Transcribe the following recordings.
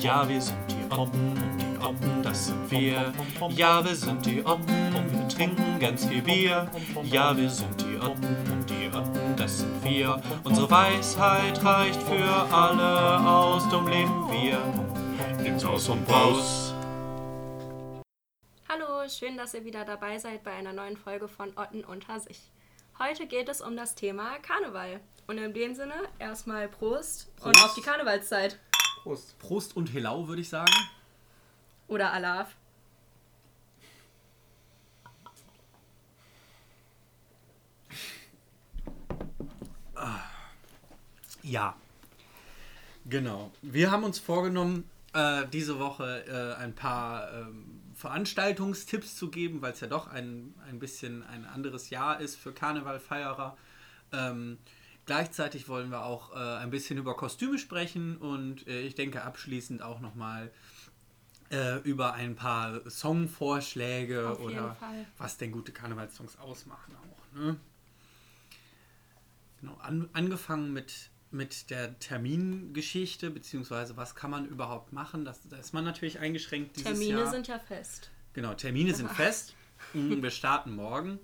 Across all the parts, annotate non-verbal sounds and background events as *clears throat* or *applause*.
Ja, wir sind die Oppen und die Oppen, das sind wir. Ja, wir sind die Oppen und wir trinken ganz viel Bier. Ja, wir sind die Oppen und die Oppen, das sind wir. Unsere Weisheit reicht für alle aus, dumm leben wir. Nimm's aus und raus. Hallo, schön, dass ihr wieder dabei seid bei einer neuen Folge von Otten unter sich. Heute geht es um das Thema Karneval. Und in dem Sinne erstmal Prost, und Prost. auf die Karnevalszeit. Prost. Prost und Helau, würde ich sagen. Oder Alaf. Ja. Genau. Wir haben uns vorgenommen, äh, diese Woche äh, ein paar ähm, Veranstaltungstipps zu geben, weil es ja doch ein, ein bisschen ein anderes Jahr ist für Karnevalfeierer. Ähm, gleichzeitig wollen wir auch äh, ein bisschen über Kostüme sprechen und äh, ich denke abschließend auch nochmal äh, über ein paar Songvorschläge oder Fall. was denn gute Karnevalssongs ausmachen auch. Ne? Genau, an, angefangen mit, mit der Termingeschichte, beziehungsweise was kann man überhaupt machen. Das, da ist man natürlich eingeschränkt Termine Jahr. sind ja fest. Genau, Termine sind *laughs* fest. Mm, Wir starten morgen.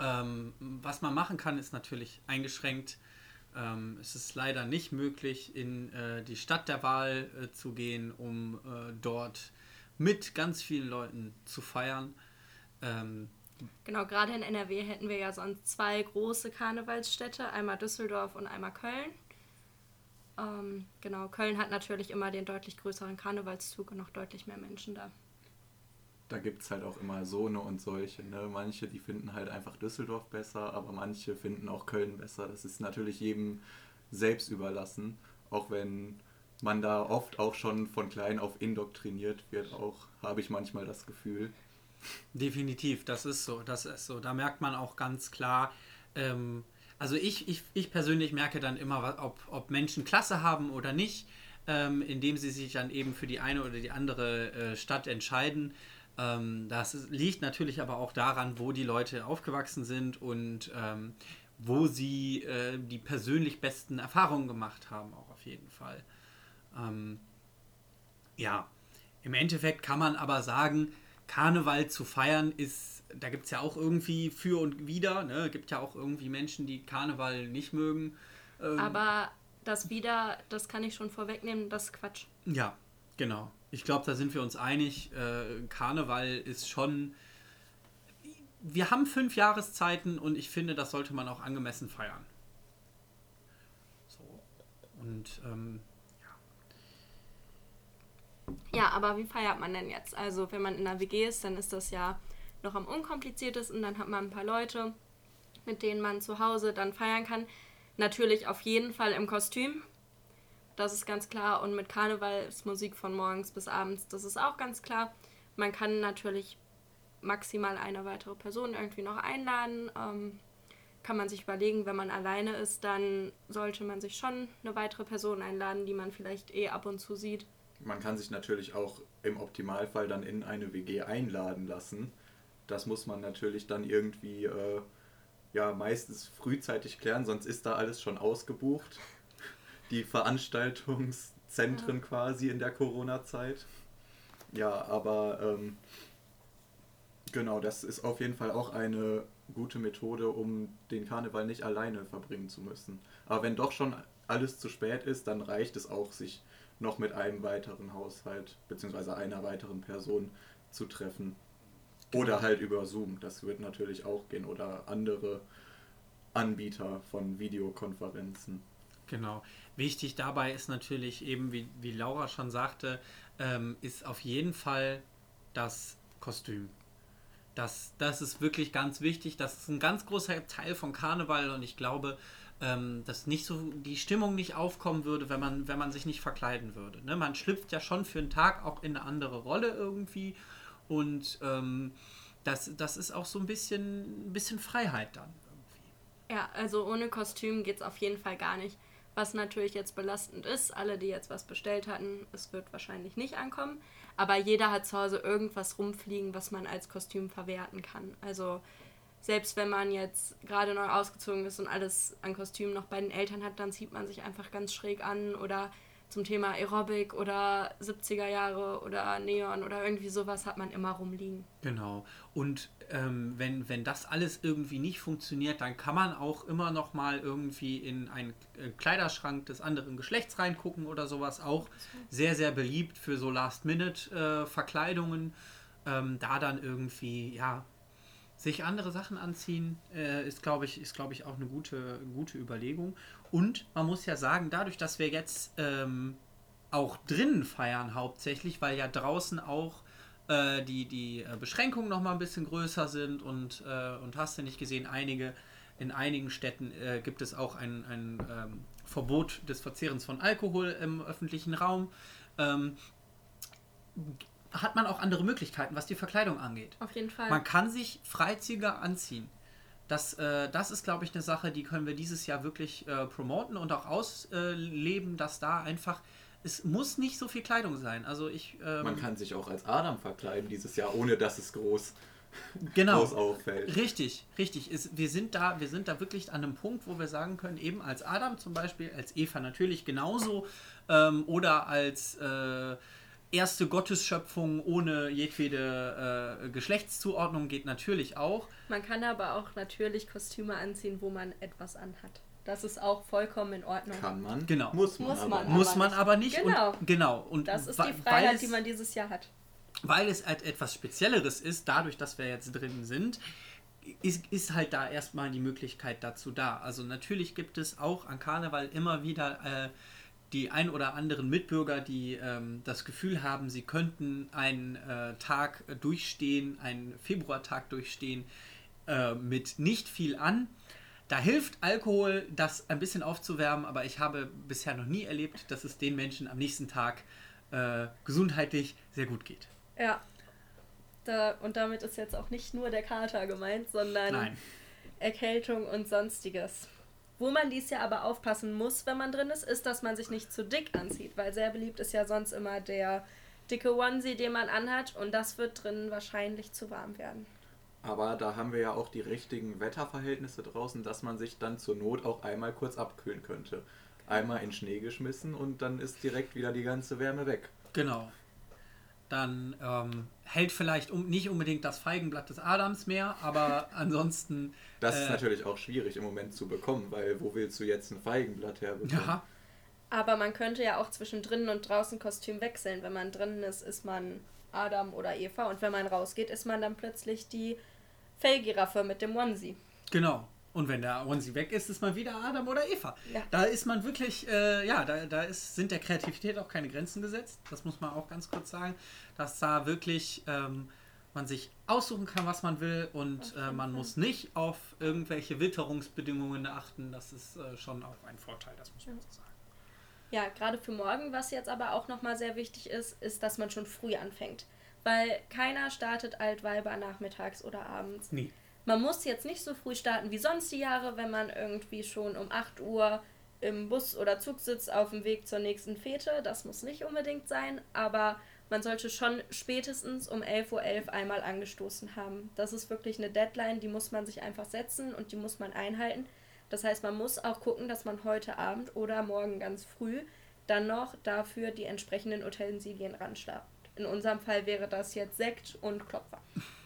Ähm, was man machen kann, ist natürlich eingeschränkt. Ähm, es ist leider nicht möglich, in äh, die Stadt der Wahl äh, zu gehen, um äh, dort mit ganz vielen Leuten zu feiern. Ähm, Genau, gerade in NRW hätten wir ja sonst zwei große Karnevalsstädte, einmal Düsseldorf und einmal Köln. Ähm, genau, Köln hat natürlich immer den deutlich größeren Karnevalszug und noch deutlich mehr Menschen da. Da gibt es halt auch immer so eine und solche. Ne? Manche, die finden halt einfach Düsseldorf besser, aber manche finden auch Köln besser. Das ist natürlich jedem selbst überlassen, auch wenn man da oft auch schon von klein auf indoktriniert wird, auch habe ich manchmal das Gefühl. Definitiv, das ist so, das ist so. Da merkt man auch ganz klar, ähm, also ich, ich, ich persönlich merke dann immer, ob, ob Menschen Klasse haben oder nicht, ähm, indem sie sich dann eben für die eine oder die andere äh, Stadt entscheiden. Ähm, das liegt natürlich aber auch daran, wo die Leute aufgewachsen sind und ähm, wo sie äh, die persönlich besten Erfahrungen gemacht haben, auch auf jeden Fall. Ähm, ja, im Endeffekt kann man aber sagen, Karneval zu feiern ist, da gibt es ja auch irgendwie für und wider. Ne? gibt ja auch irgendwie Menschen, die Karneval nicht mögen. Ähm, Aber das wieder, das kann ich schon vorwegnehmen, das ist Quatsch. ja, genau. Ich glaube, da sind wir uns einig. Äh, Karneval ist schon. Wir haben fünf Jahreszeiten und ich finde, das sollte man auch angemessen feiern. So. Und ähm, Ja, aber wie feiert man denn jetzt? Also, wenn man in einer WG ist, dann ist das ja noch am unkompliziertesten. Dann hat man ein paar Leute, mit denen man zu Hause dann feiern kann. Natürlich auf jeden Fall im Kostüm. Das ist ganz klar. Und mit Karnevalsmusik von morgens bis abends, das ist auch ganz klar. Man kann natürlich maximal eine weitere Person irgendwie noch einladen. Ähm, kann man sich überlegen, wenn man alleine ist, dann sollte man sich schon eine weitere Person einladen, die man vielleicht eh ab und zu sieht. Man kann sich natürlich auch im Optimalfall dann in eine WG einladen lassen. Das muss man natürlich dann irgendwie äh, ja meistens frühzeitig klären, sonst ist da alles schon ausgebucht. Die Veranstaltungszentren quasi in der Corona-Zeit. Ja, aber ähm, genau, das ist auf jeden Fall auch eine gute Methode, um den Karneval nicht alleine verbringen zu müssen. Aber wenn doch schon alles zu spät ist, dann reicht es auch, sich noch mit einem weiteren Haushalt bzw. einer weiteren Person zu treffen. Oder halt über Zoom, das wird natürlich auch gehen. Oder andere Anbieter von Videokonferenzen. Genau. Wichtig dabei ist natürlich eben, wie, wie Laura schon sagte, ähm, ist auf jeden Fall das Kostüm. Das, das ist wirklich ganz wichtig. Das ist ein ganz großer Teil von Karneval und ich glaube, ähm, dass nicht so die Stimmung nicht aufkommen würde, wenn man, wenn man sich nicht verkleiden würde. Ne? Man schlüpft ja schon für einen Tag auch in eine andere Rolle irgendwie und ähm, das, das ist auch so ein bisschen, ein bisschen Freiheit dann irgendwie. Ja, also ohne Kostüm geht es auf jeden Fall gar nicht. Was natürlich jetzt belastend ist, alle, die jetzt was bestellt hatten, es wird wahrscheinlich nicht ankommen. Aber jeder hat zu Hause irgendwas rumfliegen, was man als Kostüm verwerten kann. Also selbst wenn man jetzt gerade neu ausgezogen ist und alles an Kostümen noch bei den Eltern hat, dann zieht man sich einfach ganz schräg an oder zum Thema Aerobic oder 70er Jahre oder Neon oder irgendwie sowas hat man immer rumliegen. Genau. Und ähm, wenn, wenn das alles irgendwie nicht funktioniert, dann kann man auch immer noch mal irgendwie in einen äh, Kleiderschrank des anderen Geschlechts reingucken oder sowas. Auch sehr, sehr beliebt für so Last-Minute-Verkleidungen. ähm, da dann irgendwie, ja, sich andere Sachen anziehen, äh, ist, glaube ich, ist, glaube ich, auch eine gute, gute Überlegung. Und man muss ja sagen, dadurch, dass wir jetzt ähm, auch drinnen feiern hauptsächlich, weil ja draußen auch äh, die, die äh, Beschränkungen noch mal ein bisschen größer sind und, äh, und hast du nicht gesehen, einige, in einigen Städten äh, gibt es auch ein, ein ähm, Verbot des Verzehrens von Alkohol im öffentlichen Raum. Ähm, hat man auch andere Möglichkeiten, was die Verkleidung angeht. Auf jeden Fall. Man kann sich freizügiger anziehen. Das, äh, das ist, glaube ich, eine Sache, die können wir dieses Jahr wirklich äh, promoten und auch ausleben, dass da einfach, es muss nicht so viel Kleidung sein. Also ich. Ähm, Man kann sich auch als Adam verkleiden dieses Jahr, ohne dass es groß, genau. groß auffällt. Richtig, richtig. Es, wir, sind da, wir sind da wirklich an einem Punkt, wo wir sagen können, eben als Adam zum Beispiel, als Eva natürlich genauso ähm, oder als äh, erste Gottesschöpfung ohne jedwede äh, Geschlechtszuordnung geht natürlich auch. Man kann aber auch natürlich Kostüme anziehen, wo man etwas anhat. Das ist auch vollkommen in Ordnung. Kann man, Genau. muss man, Muss aber man. nicht. Muss Aber man nicht. aber nicht. Genau. Und, genau. Und Das ist die Freiheit, es, die man dieses Jahr hat. weil es halt etwas Spezielleres ist, dadurch, dass wir jetzt drin sind, ist, ist halt da erstmal die Möglichkeit dazu da. Also natürlich gibt es auch an Karneval immer wieder äh, die ein oder anderen Mitbürger, die ähm, das Gefühl haben, sie könnten einen äh, Tag durchstehen, einen Februartag durchstehen äh, mit nicht viel an. Da hilft Alkohol, das ein bisschen aufzuwärmen, aber ich habe bisher noch nie erlebt, dass es den Menschen am nächsten Tag äh, gesundheitlich sehr gut geht. Ja. Da, und damit ist jetzt auch nicht nur der Kater gemeint, sondern Nein. Erkältung und sonstiges. Wo man dies Jahr aber aufpassen muss, wenn man drin ist, ist, dass man sich nicht zu dick anzieht, weil sehr beliebt ist ja sonst immer der dicke Onesie, den man anhat und das wird drin wahrscheinlich zu warm werden. Aber da haben wir ja auch die richtigen Wetterverhältnisse draußen, dass man sich dann zur Not auch einmal kurz abkühlen könnte. Einmal in Schnee geschmissen und dann ist direkt wieder die ganze Wärme weg. Genau. Dann ähm, hält vielleicht um, nicht unbedingt das Feigenblatt des Adams mehr, aber *laughs* ansonsten. Das Äh. ist natürlich auch schwierig im Moment zu bekommen, weil wo willst du jetzt ein Feigenblatt herbekommen? Ja, Aber man könnte ja auch zwischen drinnen und draußen Kostüm wechseln. Wenn man drinnen ist, ist man Adam oder Eva und wenn man rausgeht, ist man dann plötzlich die Fellgiraffe mit dem Onesie. genau. Und wenn der Onesie weg ist, ist man wieder Adam oder Eva. Ja. Da ist man wirklich, äh, ja, da, da ist, sind der Kreativität auch keine Grenzen gesetzt. Das muss man auch ganz kurz sagen. Dass da wirklich ähm, man sich aussuchen kann, was man will und äh, man muss nicht auf irgendwelche Witterungsbedingungen achten. Das ist äh, schon auch ein Vorteil, das muss man so sagen. Ja, gerade für morgen, was jetzt aber auch nochmal sehr wichtig ist, ist, dass man schon früh anfängt. Weil keiner startet Altweiber nachmittags oder abends. Nee. Man muss jetzt nicht so früh starten wie sonst die Jahre, wenn man irgendwie schon um 8 Uhr im Bus oder Zug sitzt auf dem Weg zur nächsten Fete. Das muss nicht unbedingt sein, aber man sollte schon spätestens um 11.11 Uhr einmal angestoßen haben. Das ist wirklich eine Deadline, die muss man sich einfach setzen und die muss man einhalten. Das heißt, man muss auch gucken, dass man heute Abend oder morgen ganz früh dann noch dafür die entsprechenden Utensilien ranschlappt. In unserem Fall wäre das jetzt Sekt und Klopfer.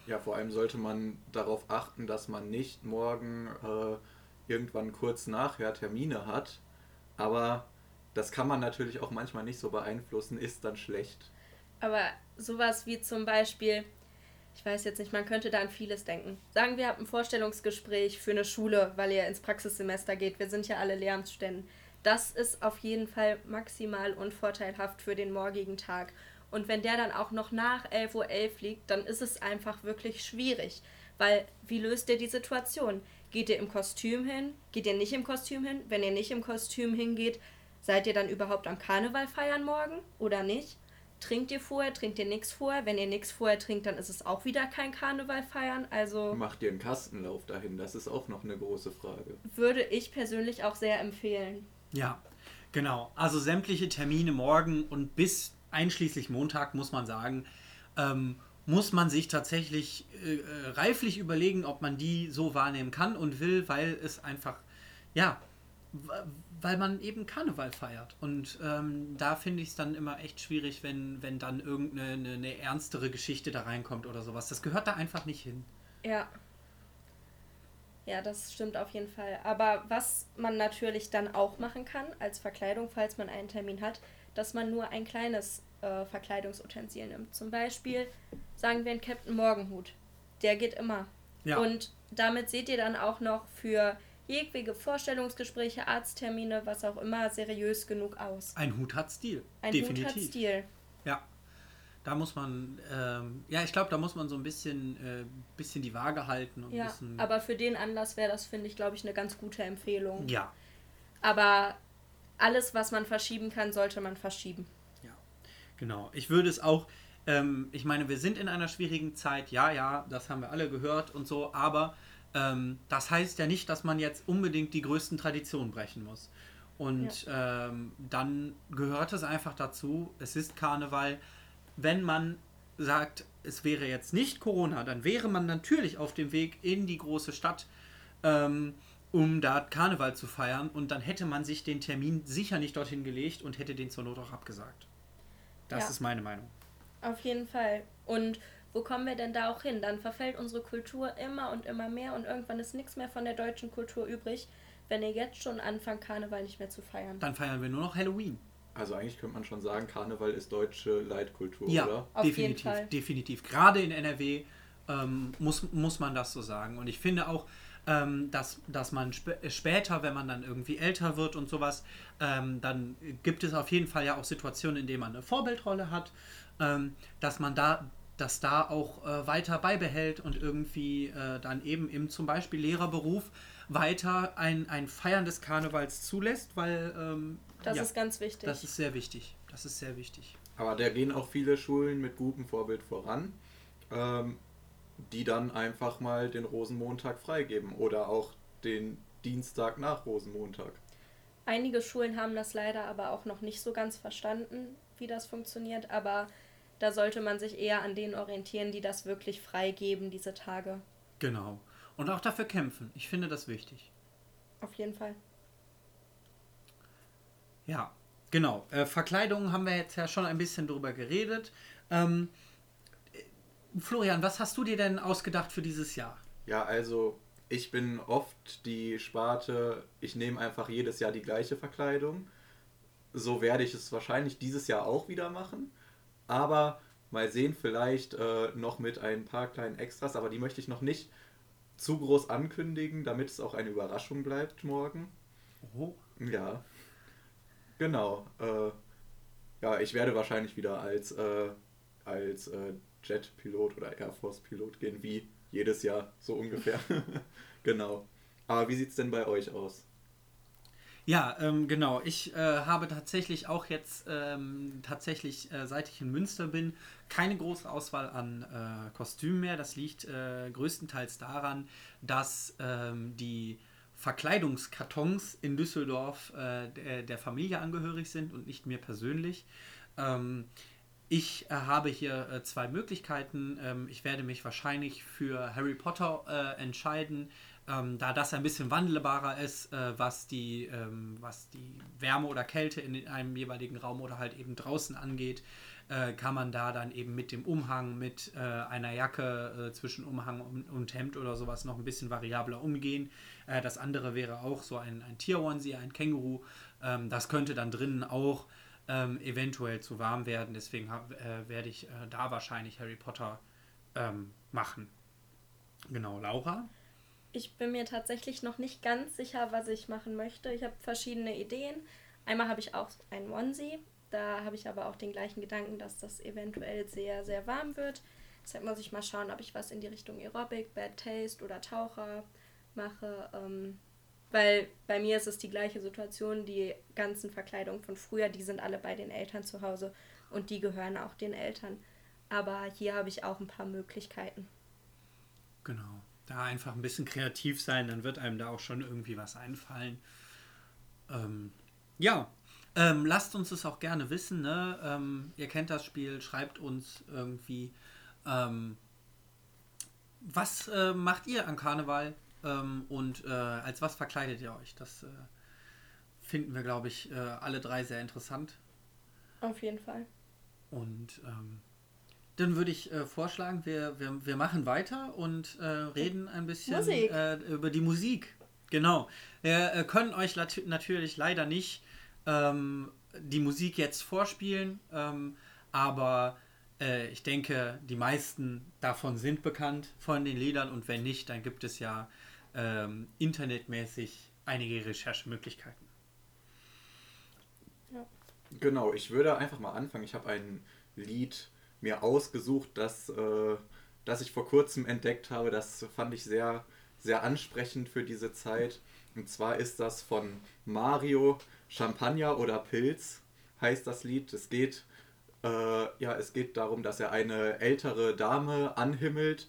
Ja, vor allem sollte man darauf achten, dass man nicht morgen äh, irgendwann kurz nachher Termine hat. Aber das kann man natürlich auch manchmal nicht so beeinflussen, ist dann schlecht. Aber sowas wie zum Beispiel, ich weiß jetzt nicht, man könnte da an vieles denken. Sagen wir, ihr habt ein Vorstellungsgespräch für eine Schule, weil ihr ins Praxissemester geht. Wir sind ja alle Lehramtsstände. Das ist auf jeden Fall maximal unvorteilhaft für den morgigen Tag. Und wenn der dann auch noch nach 11.11 Uhr liegt, dann ist es einfach wirklich schwierig. Weil, wie löst ihr die Situation? Geht ihr im Kostüm hin? Geht ihr nicht im Kostüm hin? Wenn ihr nicht im Kostüm hingeht, seid ihr dann überhaupt am Karneval feiern morgen oder nicht? Trinkt ihr vorher, trinkt ihr nichts vorher? Wenn ihr nichts vorher trinkt, dann ist es auch wieder kein Karneval feiern. Also Macht ihr einen Kastenlauf dahin? Das ist auch noch eine große Frage. würde ich persönlich auch sehr empfehlen. Ja, genau. Also sämtliche Termine morgen und bis einschließlich Montag, muss man sagen, ähm, muss man sich tatsächlich äh, äh, reiflich überlegen, ob man die so wahrnehmen kann und will, weil es einfach, ja, weil man eben Karneval feiert. Und ähm, da finde ich es dann immer echt schwierig, wenn, wenn dann irgendeine eine, eine ernstere Geschichte da reinkommt oder sowas. Das gehört da einfach nicht hin. Ja. Ja, das stimmt auf jeden Fall. Aber was man natürlich dann auch machen kann als Verkleidung, falls man einen Termin hat, dass man nur ein kleines äh, Verkleidungsutensil nimmt. Zum Beispiel sagen wir einen Captain Morgenhut. Der geht immer. Ja. Und damit seht ihr dann auch noch für jegliche Vorstellungsgespräche, Arzttermine, was auch immer, seriös genug aus. Ein Hut hat Stil. Ein Definitiv. Hut hat Stil. Da muss man, ähm, ja, ich glaube, da muss man so ein bisschen, äh, bisschen die Waage halten. Und ja, aber für den Anlass wäre das, finde ich, glaube ich, eine ganz gute Empfehlung. Ja. Aber alles, was man verschieben kann, sollte man verschieben. Ja, genau. Ich würde es auch, ähm, ich meine, wir sind in einer schwierigen Zeit, ja, ja, das haben wir alle gehört und so, aber ähm, das heißt ja nicht, dass man jetzt unbedingt die größten Traditionen brechen muss. Und ja. ähm, dann gehört es einfach dazu, es ist Karneval, wenn man sagt, es wäre jetzt nicht Corona, dann wäre man natürlich auf dem Weg in die große Stadt, ähm, um da Karneval zu feiern. Und dann hätte man sich den Termin sicher nicht dorthin gelegt und hätte den zur Not auch abgesagt. Das ja. ist meine Meinung. Auf jeden Fall. Und wo kommen wir denn da auch hin? Dann verfällt unsere Kultur immer und immer mehr und irgendwann ist nichts mehr von der deutschen Kultur übrig, wenn ihr jetzt schon anfangt, Karneval nicht mehr zu feiern. Dann feiern wir nur noch Halloween. Also eigentlich könnte man schon sagen, Karneval ist deutsche Leitkultur, ja, oder? Auf definitiv, jeden Fall. definitiv. Gerade in NRW ähm, muss, muss man das so sagen. Und ich finde auch, ähm, dass, dass man sp später, wenn man dann irgendwie älter wird und sowas, ähm, dann gibt es auf jeden Fall ja auch Situationen, in denen man eine Vorbildrolle hat, ähm, dass man da das da auch äh, weiter beibehält und irgendwie äh, dann eben im zum Beispiel Lehrerberuf weiter ein, ein Feiern des Karnevals zulässt, weil ähm, das ja, ist ganz wichtig. Das ist sehr wichtig. Das ist sehr wichtig. Aber da gehen auch viele Schulen mit gutem Vorbild voran, ähm, die dann einfach mal den Rosenmontag freigeben oder auch den Dienstag nach Rosenmontag. Einige Schulen haben das leider aber auch noch nicht so ganz verstanden, wie das funktioniert, aber da sollte man sich eher an denen orientieren, die das wirklich freigeben, diese Tage. Genau. Und auch dafür kämpfen. Ich finde das wichtig. Auf jeden Fall. Ja, genau. Äh, Verkleidung haben wir jetzt ja schon ein bisschen drüber geredet. Ähm, Florian, was hast du dir denn ausgedacht für dieses Jahr? Ja, also ich bin oft die Sparte, ich nehme einfach jedes Jahr die gleiche Verkleidung. So werde ich es wahrscheinlich dieses Jahr auch wieder machen. Aber mal sehen, vielleicht äh, noch mit ein paar kleinen Extras, aber die möchte ich noch nicht zu groß ankündigen, damit es auch eine Überraschung bleibt morgen. Oh. Ja. Genau. Äh, ja, ich werde wahrscheinlich wieder als, äh, als äh, Jet-Pilot oder Air Force-Pilot gehen, wie jedes Jahr so ungefähr. *laughs* *laughs* genau. Aber wie sieht es denn bei euch aus? Ja, ähm, genau. Ich äh, habe tatsächlich auch jetzt, ähm, tatsächlich, äh, seit ich in Münster bin, keine große Auswahl an äh, Kostümen mehr. Das liegt äh, größtenteils daran, dass ähm, die Verkleidungskartons in Düsseldorf äh, der, der, Familie angehörig sind und nicht mir persönlich. Ähm, ich äh, habe hier zwei Möglichkeiten. Ähm, ich werde mich wahrscheinlich für Harry Potter entscheiden ähm, da das ein bisschen wandelbarer ist, äh, was, die, ähm, was die Wärme oder Kälte in einem jeweiligen Raum oder halt eben draußen angeht, äh, kann man da dann eben mit dem Umhang, mit äh, einer Jacke äh, zwischen Umhang und, und, Hemd oder sowas noch ein bisschen variabler umgehen. Äh, das andere wäre auch so ein, ein Tier-Onesie, ein Känguru. Ähm, das könnte dann drinnen auch ähm, eventuell zu warm werden. Deswegen äh, werde ich da wahrscheinlich Harry Potter ähm, machen. Genau, Laura? Ich bin mir tatsächlich noch nicht ganz sicher, was ich machen möchte. Ich habe verschiedene Ideen. Einmal habe ich auch ein Onesie. Da habe ich aber auch den gleichen Gedanken, dass das eventuell sehr, sehr warm wird. Deshalb muss ich mal schauen, ob ich was in die Richtung Aerobic, Bad Taste oder Taucher mache. Ähm, weil bei mir ist es die gleiche Situation. Die ganzen Verkleidungen von früher, die sind alle bei den Eltern zu Hause und die gehören auch den Eltern. Aber hier habe ich auch ein paar Möglichkeiten. Genau da einfach ein bisschen kreativ sein, dann wird einem da auch schon irgendwie was einfallen. Ähm, ja, ähm, lasst uns das auch gerne wissen. Ne? Ähm, ihr kennt das Spiel, schreibt uns irgendwie Ähm, was äh, macht ihr an Karneval ähm, und äh, als was verkleidet ihr euch? Das äh, finden wir, glaube ich, äh, alle drei sehr interessant. Auf jeden Fall. Und ähm, dann würde ich äh, vorschlagen, wir, wir, wir machen weiter und äh, reden ein bisschen. Äh, über die Musik. Genau. Wir äh, können euch lat- natürlich leider nicht ähm, die Musik jetzt vorspielen, ähm, aber äh, ich denke, die meisten davon sind bekannt von den Liedern und wenn nicht, dann gibt es ja ähm, internetmäßig einige Recherchemöglichkeiten. Genau, ich würde einfach mal anfangen. Ich habe ein Lied mir ausgesucht, das, äh, das ich vor kurzem entdeckt habe. Das fand ich sehr, sehr ansprechend für diese Zeit. Und zwar ist das von Mario Champagner oder Pilz, heißt das Lied. Es geht, äh, ja, es geht darum, dass er eine ältere Dame anhimmelt,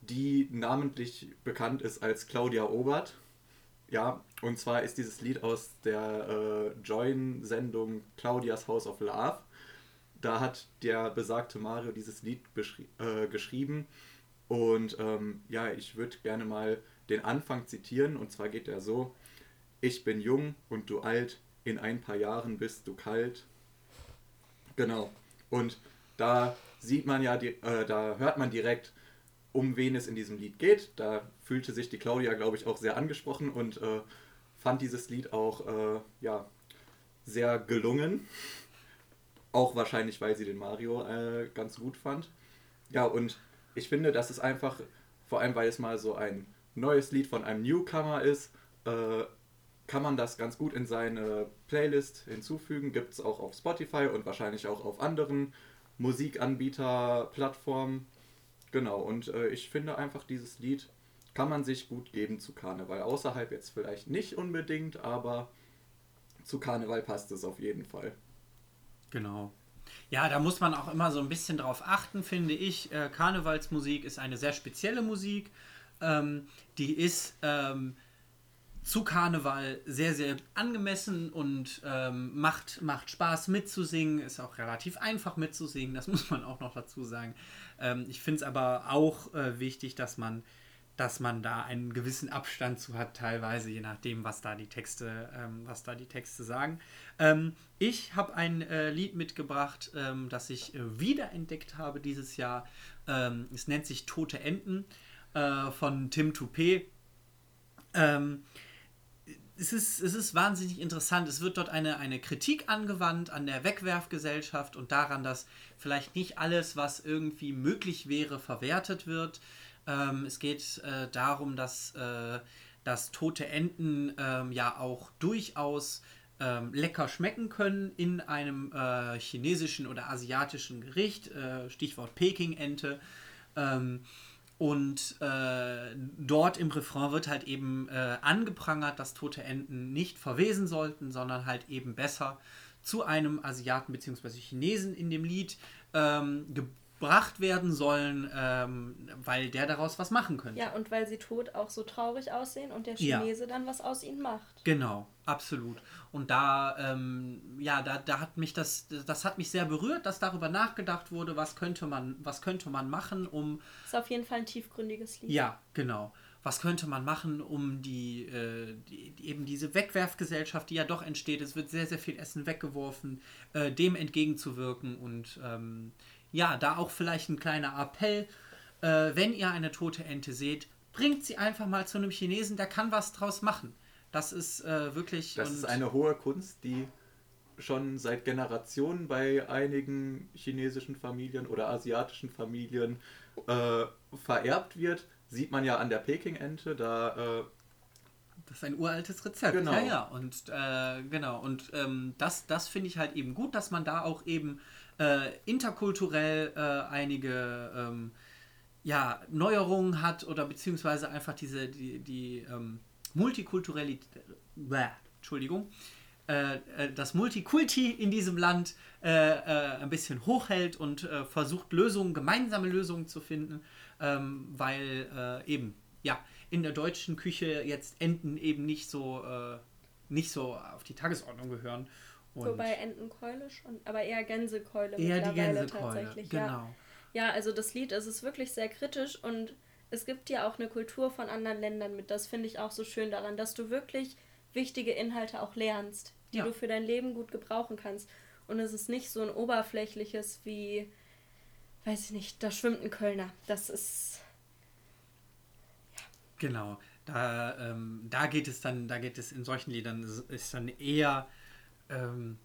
die namentlich bekannt ist als Claudia Obert. Ja, und zwar ist dieses Lied aus der äh, Join-Sendung Claudias House of Love. Da hat der besagte Mario dieses Lied äh, geschrieben. Und ähm, ja, ich würde gerne mal den Anfang zitieren. Und zwar geht er so: Ich bin jung und du alt, in ein paar Jahren bist du kalt. Genau. Und da sieht man ja, die, äh, da hört man direkt, um wen es in diesem Lied geht. Da fühlte sich die Claudia, glaube ich, auch sehr angesprochen und äh, fand dieses Lied auch äh, ja, sehr gelungen. Auch wahrscheinlich, weil sie den Mario äh, ganz gut fand. Ja, und ich finde, das ist einfach, vor allem weil es mal so ein neues Lied von einem Newcomer ist, äh, kann man das ganz gut in seine Playlist hinzufügen. Gibt es auch auf Spotify und wahrscheinlich auch auf anderen Musikanbieter-Plattformen. Genau, und äh, ich finde einfach, dieses Lied kann man sich gut geben zu Karneval. Außerhalb jetzt vielleicht nicht unbedingt, aber zu Karneval passt es auf jeden Fall. Genau. Ja, da muss man auch immer so ein bisschen drauf achten, finde ich. Äh, Karnevalsmusik ist eine sehr spezielle Musik. Ähm, die ist ähm, zu Karneval sehr, sehr angemessen und ähm, macht, macht Spaß mitzusingen. Ist auch relativ einfach mitzusingen, das *laughs* muss man auch noch dazu sagen. Ähm, ich finde es aber auch äh, wichtig, dass man dass man da einen gewissen Abstand zu hat, teilweise, je nachdem, was da die Texte, ähm, was da die Texte sagen. Ähm, ich habe ein äh, Lied mitgebracht, ähm, das ich äh, wiederentdeckt habe dieses Jahr. Ähm, es nennt sich Tote Enten äh, von Tim Toupé. Ähm, es ist, es ist wahnsinnig interessant. Es wird dort eine, eine Kritik angewandt an der Wegwerfgesellschaft und daran, dass vielleicht nicht alles, was irgendwie möglich wäre, verwertet wird. Ähm, es geht äh, darum, dass, äh, dass tote Enten ähm, ja auch durchaus ähm, lecker schmecken können in einem äh, chinesischen oder asiatischen Gericht. Äh, Stichwort Peking-Ente. Ähm, und äh, dort im Refrain wird halt eben äh, angeprangert, dass tote Enten nicht verwesen sollten, sondern halt eben besser zu einem Asiaten bzw. Chinesen in dem Lied ähm, gebracht werden sollen, ähm, weil der daraus was machen könnte. Ja, und weil sie tot auch so traurig aussehen und der Ja. Chinese dann was aus ihnen macht. Genau, absolut. Und da, ähm, ja, da, da hat mich das, das hat mich sehr berührt, dass darüber nachgedacht wurde, was könnte man, was könnte man machen, um Ist auf jeden Fall ein tiefgründiges Lied. Ja, genau. Was könnte man machen, um die, äh, die eben diese Wegwerfgesellschaft, die ja doch entsteht, es wird sehr, sehr viel Essen weggeworfen, äh, dem entgegenzuwirken und ähm, ja, da auch vielleicht ein kleiner Appell, äh, wenn ihr eine tote Ente seht, bringt sie einfach mal zu einem Chinesen, der kann was draus machen. Das ist äh, wirklich. Das ist eine hohe Kunst, die schon seit Generationen bei einigen chinesischen Familien oder asiatischen Familien äh, vererbt wird. Sieht man ja an der Peking-Ente, da äh, Das ist ein uraltes Rezept. Genau. Ja, ja. Und äh, genau. Und ähm, das, das finde ich halt eben gut, dass man da auch eben äh, interkulturell äh, einige ähm, ja, Neuerungen hat oder beziehungsweise einfach diese, die, die ähm, Multikulturalität, bäh, Entschuldigung, äh, äh, das Multikulti in diesem Land äh, ein bisschen hochhält und versucht Lösungen, gemeinsame Lösungen zu finden, ähm, weil eben, ja, in der deutschen Küche jetzt Enten eben nicht so, nicht so auf die Tagesordnung gehören. Und Wobei Entenkeule schon, aber eher Gänsekeule eher die mittlerweile Gänsekeule, tatsächlich. genau. Ja. Ja, also das Lied, es ist wirklich sehr kritisch und es gibt ja auch eine Kultur von anderen Ländern mit. Das finde ich auch so schön daran, dass du wirklich wichtige Inhalte auch lernst, die Ja. du für dein Leben gut gebrauchen kannst. Und es ist nicht so ein oberflächliches wie, weiß ich nicht, da schwimmt ein Kölner. Das ist, Genau. Da, ähm, da geht es dann, da geht es in solchen Liedern, ist dann eher, ähm,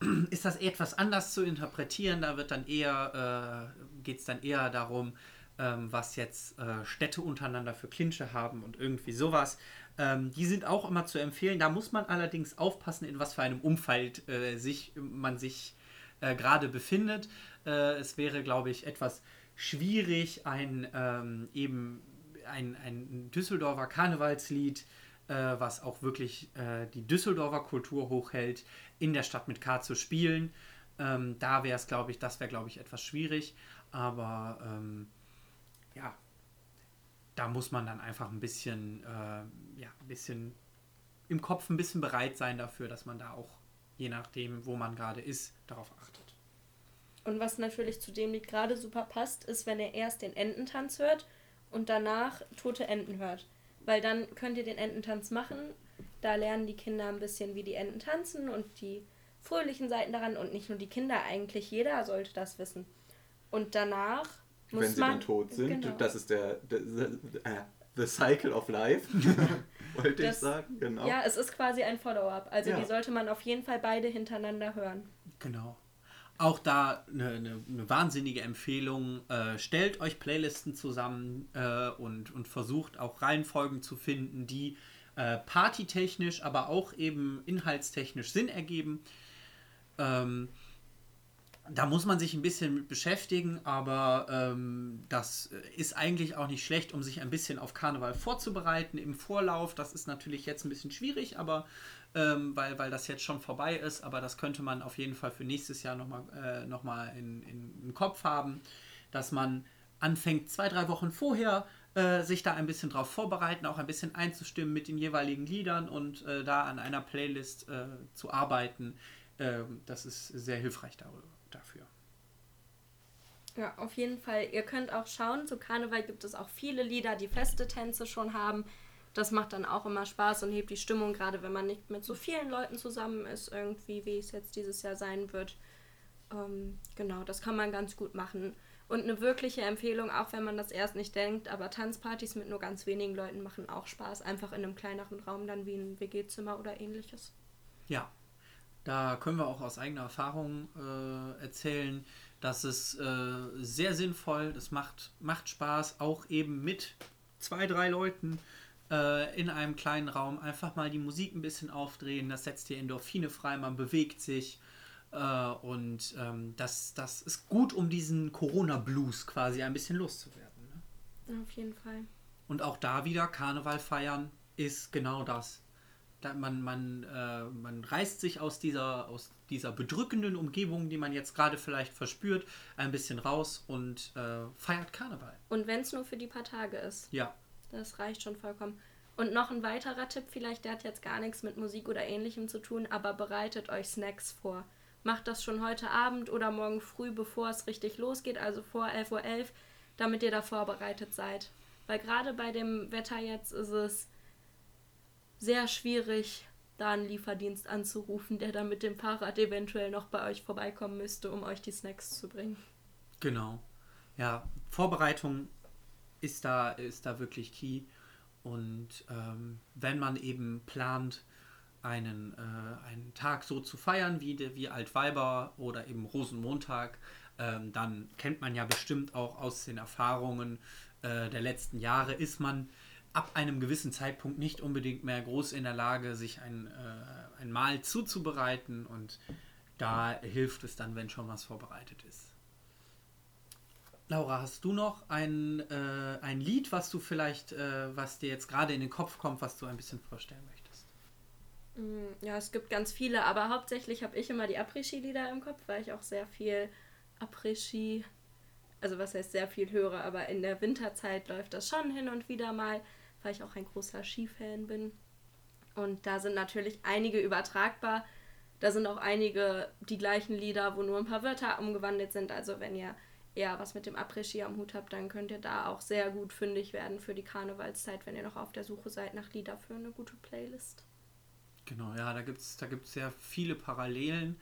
*clears throat* ist das etwas anders zu interpretieren. Da wird dann eher, äh, geht es dann eher darum, ähm, was jetzt äh, Städte untereinander für Klinsche haben und irgendwie sowas. Ähm, die sind auch immer zu empfehlen. Da muss man allerdings aufpassen, in was für einem Umfeld äh, sich, man sich äh, gerade befindet. Äh, es wäre, glaube ich, etwas schwierig, ein ähm, eben ein, ein Düsseldorfer Karnevalslied, äh, was auch wirklich äh, die Düsseldorfer Kultur hochhält, in der Stadt mit K zu spielen. Ähm, da wäre es, glaube ich, das wäre, glaube ich, etwas schwierig. Aber ähm, ja, da muss man dann einfach ein bisschen, äh, ja, ein bisschen im Kopf ein bisschen bereit sein dafür, dass man da auch, je nachdem, wo man gerade ist, darauf achtet. Und was natürlich zu dem Lied gerade super passt, ist, wenn ihr erst den Ententanz hört und danach tote Enten hört. Weil dann könnt ihr den Ententanz machen. Da lernen die Kinder ein bisschen, wie die Enten tanzen und die fröhlichen Seiten daran. Und nicht nur die Kinder, eigentlich jeder sollte das wissen. Und danach muss Wenn sie man. dann tot sind, Genau. das ist der, der, der äh, The Cycle of Life, *laughs* wollte ich Das- sagen, genau. Ja, es ist quasi ein Follow-up. Also Ja. die sollte man auf jeden Fall beide hintereinander hören. Genau. Auch da eine, eine, eine wahnsinnige Empfehlung. Äh, stellt euch Playlisten zusammen äh, und, und versucht auch Reihenfolgen zu finden, die äh, partytechnisch, aber auch eben inhaltstechnisch Sinn ergeben. Ähm, da muss man sich ein bisschen mit beschäftigen, aber ähm, das ist eigentlich auch nicht schlecht, um sich ein bisschen auf Karneval vorzubereiten im Vorlauf. Das ist natürlich jetzt ein bisschen schwierig, aber ähm, weil, weil das jetzt schon vorbei ist, aber das könnte man auf jeden Fall für nächstes Jahr nochmal äh, noch in, in, im Kopf haben, dass man anfängt, zwei, drei Wochen vorher äh, sich da ein bisschen drauf vorbereiten, auch ein bisschen einzustimmen mit den jeweiligen Liedern und äh, da an einer Playlist äh, zu arbeiten. Ähm, das ist sehr hilfreich darüber, dafür. Ja, auf jeden Fall. Ihr könnt auch schauen, zu Karneval gibt es auch viele Lieder, die feste Tänze schon haben. Das macht dann auch immer Spaß und hebt die Stimmung, gerade wenn man nicht mit so vielen Leuten zusammen ist, irgendwie, wie es jetzt dieses Jahr sein wird. Ähm, genau, das kann man ganz gut machen. Und eine wirkliche Empfehlung, auch wenn man das erst nicht denkt, aber Tanzpartys mit nur ganz wenigen Leuten machen auch Spaß. Einfach in einem kleineren Raum, dann wie ein WG-Zimmer oder ähnliches. Ja, da können wir auch aus eigener Erfahrung äh, erzählen, dass es äh, sehr sinnvoll, das macht, macht Spaß, auch eben mit zwei, drei Leuten äh, in einem kleinen Raum einfach mal die Musik ein bisschen aufdrehen. Das setzt die Endorphine frei, man bewegt sich. Äh, und ähm, das, das ist gut, um diesen Corona-Blues quasi ein bisschen loszuwerden. Ne? Auf jeden Fall. Und auch da wieder Karneval feiern ist genau das. Da man, man, äh, man reißt sich aus dieser, aus dieser bedrückenden Umgebung, die man jetzt gerade vielleicht verspürt, ein bisschen raus und äh, feiert Karneval. Und wenn es nur für die paar Tage ist. Ja, Das reicht schon vollkommen. Und noch ein weiterer Tipp vielleicht, der hat jetzt gar nichts mit Musik oder ähnlichem zu tun, aber bereitet euch Snacks vor. Macht das schon heute Abend oder morgen früh, bevor es richtig losgeht, also vor 11.11 Uhr, damit ihr da vorbereitet seid. Weil gerade bei dem Wetter jetzt ist es sehr schwierig, da einen Lieferdienst anzurufen, der dann mit dem Fahrrad eventuell noch bei euch vorbeikommen müsste, um euch die Snacks zu bringen. genau. Ja, Vorbereitung ist da, ist da wirklich key. Und ähm, wenn man eben plant, einen, äh, einen Tag so zu feiern wie, der- wie Altweiber oder eben Rosenmontag, ähm, dann kennt man ja bestimmt auch aus den Erfahrungen äh, der letzten Jahre, ist man ab einem gewissen Zeitpunkt nicht unbedingt mehr groß in der Lage, sich ein, äh, ein Mahl zuzubereiten und da hilft es dann, wenn schon was vorbereitet ist. Laura, hast du noch ein, äh, ein Lied, was du vielleicht, äh, was dir jetzt gerade in den Kopf kommt, was du ein bisschen vorstellen möchtest? Mm, Ja, es gibt ganz viele, aber hauptsächlich habe ich immer die Après-Ski-Lieder im Kopf, weil ich auch sehr viel Après-Ski, also was heißt sehr viel höre, aber in der Winterzeit läuft das schon hin und wieder mal, weil ich auch ein großer Skifan bin. Und da sind natürlich einige übertragbar. Da sind auch einige die gleichen Lieder, wo nur ein paar Wörter umgewandelt sind. Also wenn ihr ja was mit dem Après-Ski am Hut habt, dann könnt ihr da auch sehr gut fündig werden für die Karnevalszeit, wenn ihr noch auf der Suche seid nach Lieder für eine gute Playlist. Genau, ja, da gibt es da gibt's sehr viele Parallelen.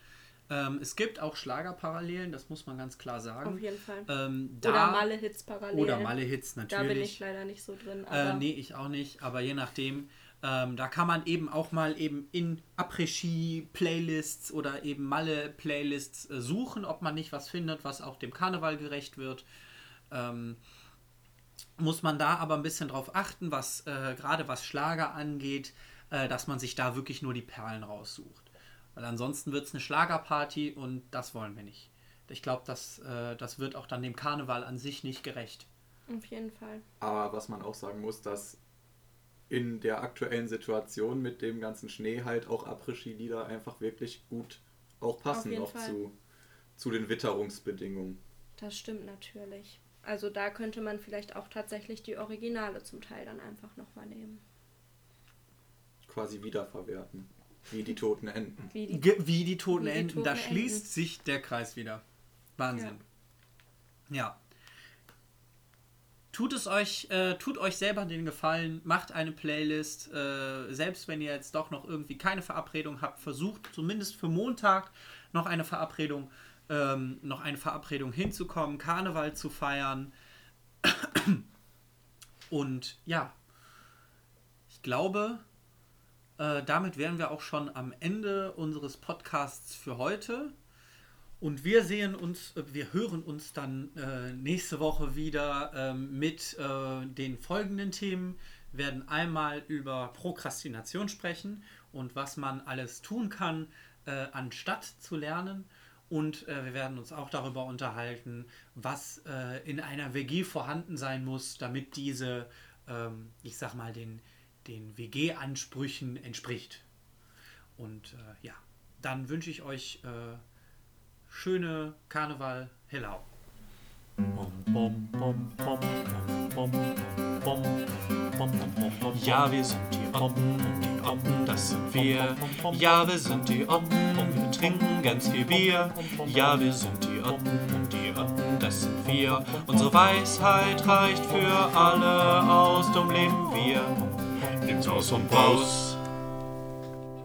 Ähm, es gibt auch Schlagerparallelen, das muss man ganz klar sagen. Auf jeden Fall. Ähm, Oder da- Malle-Hits parallel. Oder Malle-Hits natürlich. Da bin ich leider nicht so drin. Äh, Aber nee, ich auch nicht, aber je nachdem. Ähm, da kann man eben auch mal eben in Après-Ski-Playlists oder eben Malle-Playlists äh, suchen, ob man nicht was findet, was auch dem Karneval gerecht wird. Ähm, muss man da aber ein bisschen drauf achten, was äh, gerade was Schlager angeht, äh, dass man sich da wirklich nur die Perlen raussucht. Weil ansonsten wird es eine Schlagerparty und das wollen wir nicht. Ich glaube, das, äh, das wird auch dann dem Karneval an sich nicht gerecht. auf jeden Fall. Aber was man auch sagen muss, dass in der aktuellen Situation mit dem ganzen Schnee halt auch Après-Ski-Lieder einfach wirklich gut auch passen noch Fall. zu, zu den Witterungsbedingungen. Das stimmt natürlich. Also da könnte man vielleicht auch tatsächlich die Originale zum Teil dann einfach nochmal nehmen. Quasi wiederverwerten. Wie die toten Enten. Wie die Ge wie die toten Wie die Enten. da toten schließt Enten. sich der Kreis wieder. Wahnsinn. Ja. Tut es euch, äh, tut euch selber den Gefallen, macht eine Playlist. Äh, selbst wenn ihr jetzt doch noch irgendwie keine Verabredung habt, versucht zumindest für Montag noch eine Verabredung, ähm, noch eine Verabredung hinzukommen, Karneval zu feiern. Und ja, ich glaube, äh, damit wären wir auch schon am Ende unseres Podcasts für heute. Und wir sehen uns, äh, wir hören uns dann äh, nächste Woche wieder ähm, mit äh, den folgenden Themen. Wir werden einmal über Prokrastination sprechen und was man alles tun kann, äh, anstatt zu lernen. Und äh, wir werden uns auch darüber unterhalten, was äh, in einer WG vorhanden sein muss, damit diese, ähm, ich sag mal, den, den WG-Ansprüchen entspricht. Und äh, ja, dann wünsche ich euch äh, schöne Karneval Hellau. Ja, wir sind die Oppen und die Oppen, das sind wir. Ja, wir sind die Oppen und wir trinken ganz viel Bier. Ja, wir sind die Oppen und die Oppen, das sind wir. Unsere Weisheit reicht für alle aus, drum leben wir. Nimm's aus und raus.